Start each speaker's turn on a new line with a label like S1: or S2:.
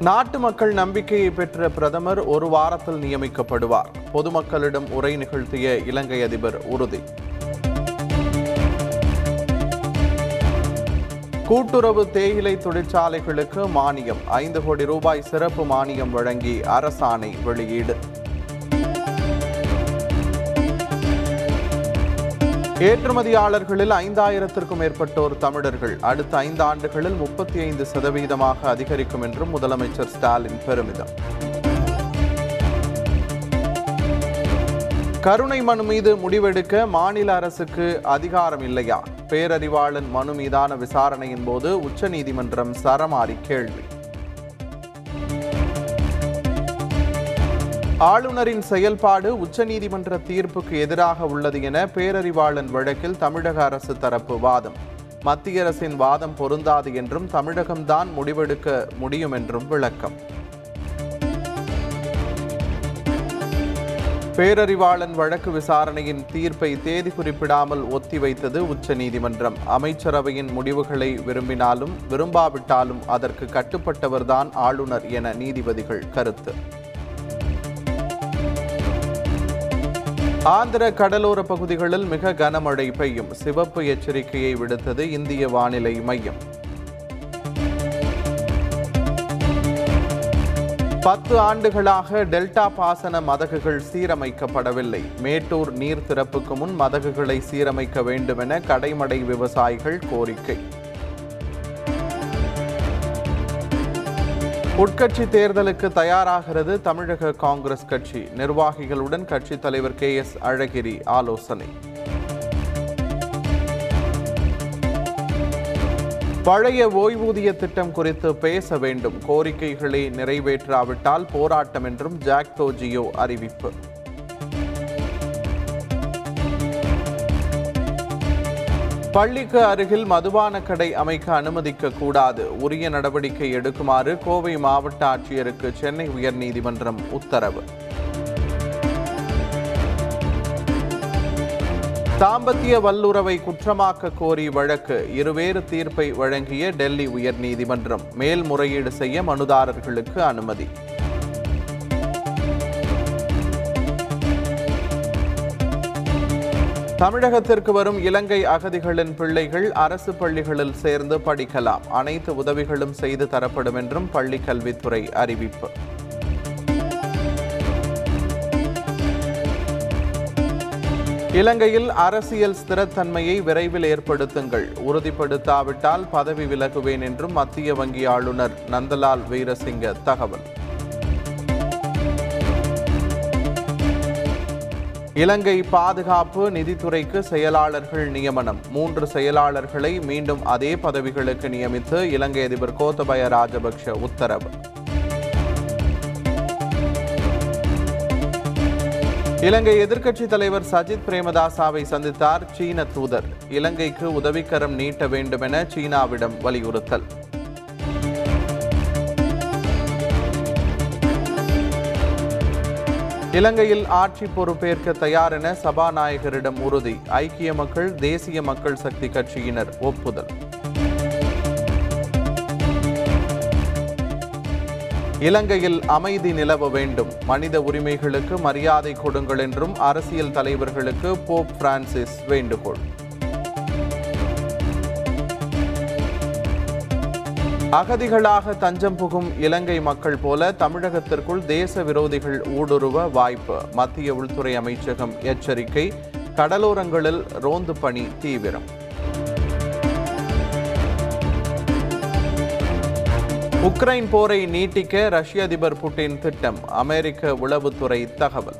S1: நாட்டு மக்கள் நம்பிக்கையை பெற்ற பிரதமர் ஒரு வாரத்தில் நியமிக்கப்படுவார். பொதுமக்களிடம் உரை நிகழ்த்திய இலங்கை அதிபர் உறுதி. கூட்டுறவு தேயிலை தொழிற்சாலைகளுக்கு மானியம். ஐந்து கோடி ரூபாய் சிறப்பு மானியம் வழங்கி அரசாணை வெளியீடு. ஏற்றுமதியாளர்களில் ஐந்தாயிரத்திற்கும் மேற்பட்டோர் தமிழர்கள். அடுத்த ஐந்து ஆண்டுகளில் முப்பத்தி ஐந்து சதவீதமாக அதிகரிக்கும் என்றும் முதலமைச்சர் ஸ்டாலின் பெருமிதம். கருணை மனு மீது முடிவெடுக்க மாநில அரசுக்கு அதிகாரம் இல்லையா? பேரறிவாளன் மனு மீதான விசாரணையின் போது உச்சநீதிமன்றம் சரமாரி கேள்வி. ஆளுநரின் செயல்பாடு உச்சநீதிமன்ற தீர்ப்புக்கு எதிராக உள்ளது என பேரறிவாளன் வழக்கில் தமிழக அரசு தரப்பு வாதம். மத்திய அரசின் வாதம் பொருந்தாது என்றும் தமிழகம்தான் முடிவெடுக்க முடியும் என்றும் விளக்கம். பேரறிவாளன் வழக்கு விசாரணையின் தீர்ப்பை தேதி குறிப்பிடாமல் ஒத்திவைத்தது உச்சநீதிமன்றம். அமைச்சரவையின் முடிவுகளை விரும்பினாலும் விரும்பாவிட்டாலும் அதற்கு கட்டுப்பட்டவர்தான் ஆளுநர் என நீதிபதிகள் கருத்து. ஆந்திர கடலோர பகுதிகளில் மிக கனமழை பெய்யும். சிவப்பு எச்சரிக்கையை விடுத்தது இந்திய வானிலை மையம். பத்து ஆண்டுகளாக டெல்டா பாசன மதகுகள் சீரமைக்கப்படவில்லை. மேட்டூர் நீர் திறப்புக்கு முன் மதகுகளை சீரமைக்க வேண்டும் என கடைமடை விவசாயிகள் கோரிக்கை. உட்கட்சி தேர்தலுக்கு தயாராகிறது தமிழக காங்கிரஸ் கட்சி. நிர்வாகிகளுடன் கட்சித் தலைவர் கே எஸ் அழகிரி ஆலோசனை. பழைய ஓய்வூதிய திட்டம் குறித்து பேச வேண்டும். கோரிக்கைகளை நிறைவேற்றாவிட்டால் போராட்டம் என்றும் ஜாக் தோஜியோ அறிவிப்பு. பள்ளிக்கு அருகில் மதுபான கடை அமைக்க அனுமதிக்க கூடாது. உரிய நடவடிக்கை எடுக்குமாறு கோவை மாவட்ட ஆட்சியருக்கு சென்னை உயர்நீதிமன்றம் உத்தரவு. தாம்பத்திய வல்லுறவை குற்றமாக்க கோரி வழக்கு. இருவேறு தீர்ப்பை வழங்கிய டெல்லி உயர்நீதிமன்றம். மேல்முறையீடு செய்ய மனுதாரர்களுக்கு அனுமதி. தமிழகத்திற்கு வரும் இலங்கை அகதிகளின் பிள்ளைகள் அரசு பள்ளிகளில் சேர்ந்து படிக்கலாம். அனைத்து உதவிகளும் செய்து தரப்படும் என்றும் பள்ளிக் கல்வித்துறை அறிவிப்பு. இலங்கையில் அரசியல் ஸ்திரத்தன்மையை விரைவில் ஏற்படுத்துங்கள். உறுதிப்படுத்தாவிட்டால் பதவி விலகுவேன் என்றும் மத்திய வங்கி ஆளுநர் நந்தலால் வீரசிங்க தகவல். இலங்கை பாதுகாப்பு நிதித்துறைக்கு செயலாளர்கள் நியமனம். மூன்று செயலாளர்களை மீண்டும் அதே பதவிகளுக்கு நியமித்து இலங்கை அதிபர் கோத்தபய ராஜபக்ஷ உத்தரவு. இலங்கை எதிர்க்கட்சித் தலைவர் சஜித் பிரேமதாசாவை சந்தித்தார் சீன தூதர். இலங்கைக்கு உதவிக்கரம் நீட்ட வேண்டுமென சீனாவிடம் வலியுறுத்தல். இலங்கையில் ஆட்சி பொறுப்பேற்க தயார் என சபாநாயகரிடம் உறுதி. ஐக்கிய மக்கள் தேசிய மக்கள் சக்தி கட்சியினர் ஒப்புதல். இலங்கையில் அமைதி நிலவ வேண்டும். மனித உரிமைகளுக்கு மரியாதை கொடுங்கள் என்றும் அரசியல் தலைவர்களுக்கு போப் பிரான்சிஸ் வேண்டுகோள். அகதிகளாக தஞ்சம் புகும் இலங்கை மக்கள் போல தமிழகத்திற்குள் தேச விரோதிகள் ஊடுருவ வாய்ப்பு. மத்திய உள்துறை அமைச்சகம் எச்சரிக்கை. கடலோரங்களில் ரோந்து பணி தீவிரம். உக்ரைன் போரை நீட்டிக்க ரஷ்ய அதிபர் புட்டின் திட்டம். அமெரிக்க உளவுத்துறை தகவல்.